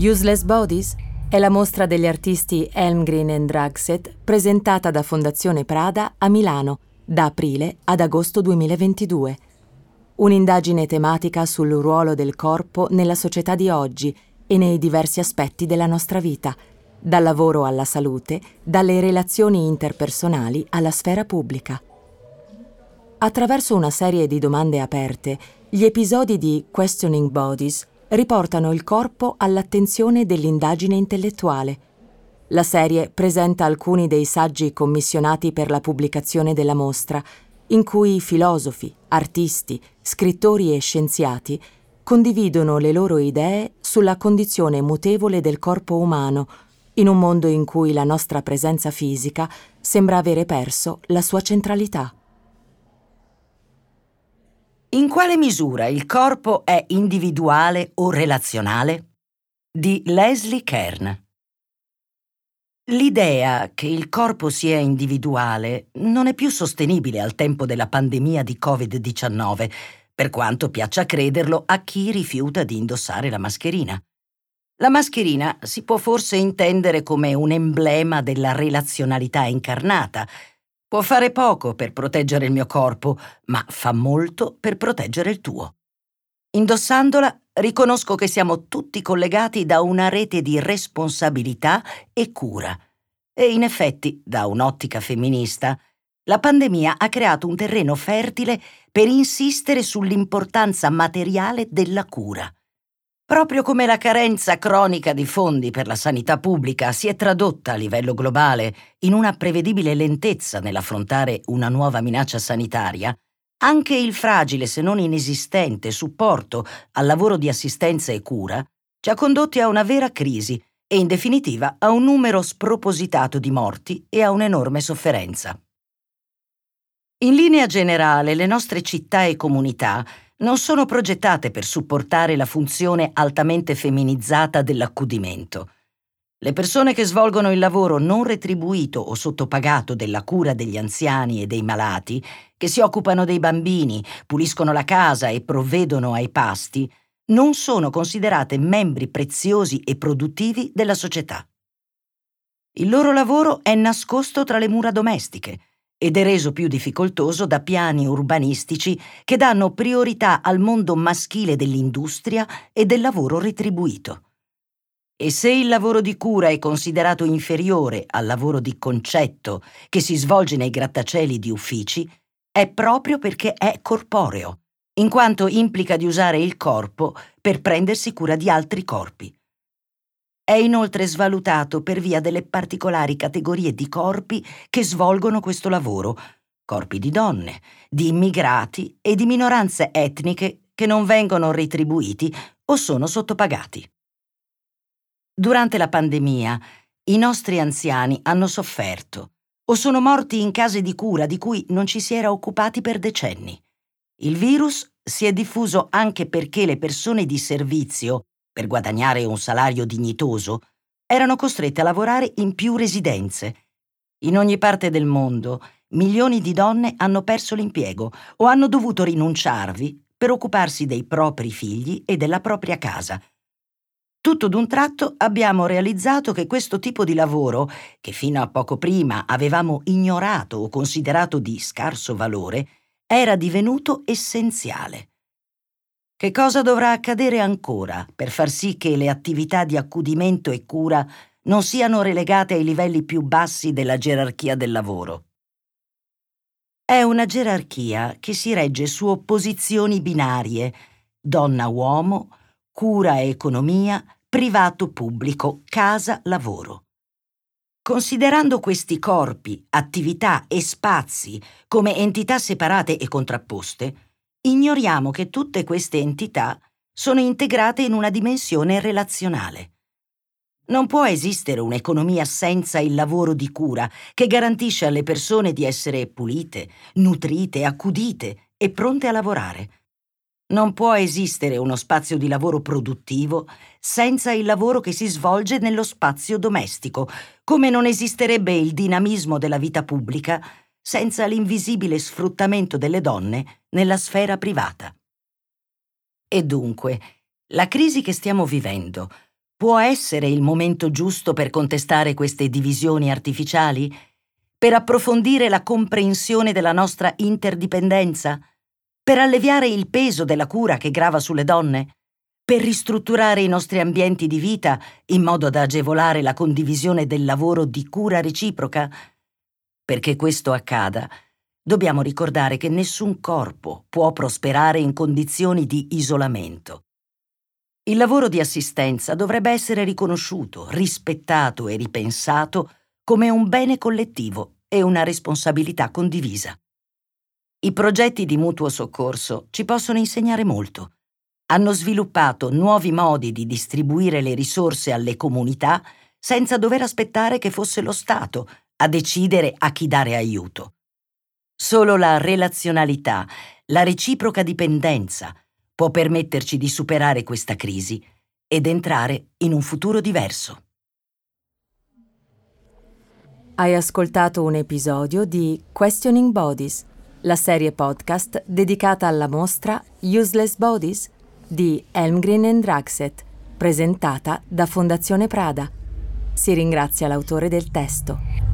Useless Bodies è la mostra degli artisti Elmgreen e Dragset presentata da Fondazione Prada a Milano da aprile ad agosto 2022. Un'indagine tematica sul ruolo del corpo nella società di oggi e nei diversi aspetti della nostra vita, dal lavoro alla salute, dalle relazioni interpersonali alla sfera pubblica. Attraverso una serie di domande aperte, gli episodi di Questioning Bodies riportano il corpo all'attenzione dell'indagine intellettuale. La serie presenta alcuni dei saggi commissionati per la pubblicazione della mostra, in cui filosofi, artisti, scrittori e scienziati condividono le loro idee sulla condizione mutevole del corpo umano, in un mondo in cui la nostra presenza fisica sembra avere perso la sua centralità. In quale misura il corpo è individuale o relazionale? Di Leslie Kern. L'idea che il corpo sia individuale non è più sostenibile al tempo della pandemia di Covid-19, per quanto piaccia crederlo a chi rifiuta di indossare la mascherina. La mascherina si può forse intendere come un emblema della relazionalità incarnata, Può fare poco per proteggere il mio corpo, ma fa molto per proteggere il tuo. Indossandola, riconosco che siamo tutti collegati da una rete di responsabilità e cura. E in effetti, da un'ottica femminista, la pandemia ha creato un terreno fertile per insistere sull'importanza materiale della cura. Proprio come la carenza cronica di fondi per la sanità pubblica si è tradotta a livello globale in una prevedibile lentezza nell'affrontare una nuova minaccia sanitaria, anche il fragile se non inesistente supporto al lavoro di assistenza e cura ci ha condotti a una vera crisi e in definitiva a un numero spropositato di morti e a un'enorme sofferenza. In linea generale le nostre città e comunità non sono progettate per supportare la funzione altamente femminilizzata dell'accudimento. Le persone che svolgono il lavoro non retribuito o sottopagato della cura degli anziani e dei malati, che si occupano dei bambini, puliscono la casa e provvedono ai pasti, non sono considerate membri preziosi e produttivi della società. Il loro lavoro è nascosto tra le mura domestiche, ed è reso più difficoltoso da piani urbanistici che danno priorità al mondo maschile dell'industria e del lavoro retribuito. E se il lavoro di cura è considerato inferiore al lavoro di concetto che si svolge nei grattacieli di uffici, è proprio perché è corporeo, in quanto implica di usare il corpo per prendersi cura di altri corpi. È inoltre svalutato per via delle particolari categorie di corpi che svolgono questo lavoro, corpi di donne, di immigrati e di minoranze etniche che non vengono retribuiti o sono sottopagati. Durante la pandemia, i nostri anziani hanno sofferto o sono morti in case di cura di cui non ci si era occupati per decenni. Il virus si è diffuso anche perché le persone di servizio per guadagnare un salario dignitoso, erano costrette a lavorare in più residenze. In ogni parte del mondo, milioni di donne hanno perso l'impiego o hanno dovuto rinunciarvi per occuparsi dei propri figli e della propria casa. Tutto d'un tratto abbiamo realizzato che questo tipo di lavoro, che fino a poco prima avevamo ignorato o considerato di scarso valore, era divenuto essenziale. Che cosa dovrà accadere ancora per far sì che le attività di accudimento e cura non siano relegate ai livelli più bassi della gerarchia del lavoro? È una gerarchia che si regge su opposizioni binarie, donna-uomo, cura e economia, privato-pubblico, casa-lavoro. Considerando questi corpi, attività e spazi come entità separate e contrapposte, ignoriamo che tutte queste entità sono integrate in una dimensione relazionale. Non può esistere un'economia senza il lavoro di cura che garantisce alle persone di essere pulite, nutrite, accudite e pronte a lavorare. Non può esistere uno spazio di lavoro produttivo senza il lavoro che si svolge nello spazio domestico, come non esisterebbe il dinamismo della vita pubblica senza l'invisibile sfruttamento delle donne nella sfera privata. E dunque, la crisi che stiamo vivendo, Può essere il momento giusto per contestare queste divisioni artificiali? Per approfondire la comprensione della nostra interdipendenza? Per alleviare il peso della cura che grava sulle donne? Per ristrutturare i nostri ambienti di vita in modo da agevolare la condivisione del lavoro di cura reciproca? Perché questo accada, dobbiamo ricordare che nessun corpo può prosperare in condizioni di isolamento. Il lavoro di assistenza dovrebbe essere riconosciuto, rispettato e ripensato come un bene collettivo e una responsabilità condivisa. I progetti di mutuo soccorso ci possono insegnare molto. Hanno sviluppato nuovi modi di distribuire le risorse alle comunità senza dover aspettare che fosse lo Stato a decidere a chi dare aiuto. Solo la relazionalità, la reciproca dipendenza, può permetterci di superare questa crisi ed entrare in un futuro diverso. Hai ascoltato un episodio di Questioning Bodies, la serie podcast dedicata alla mostra Useless Bodies di Elmgren and Draxet, presentata da Fondazione Prada. Si ringrazia l'autore del testo.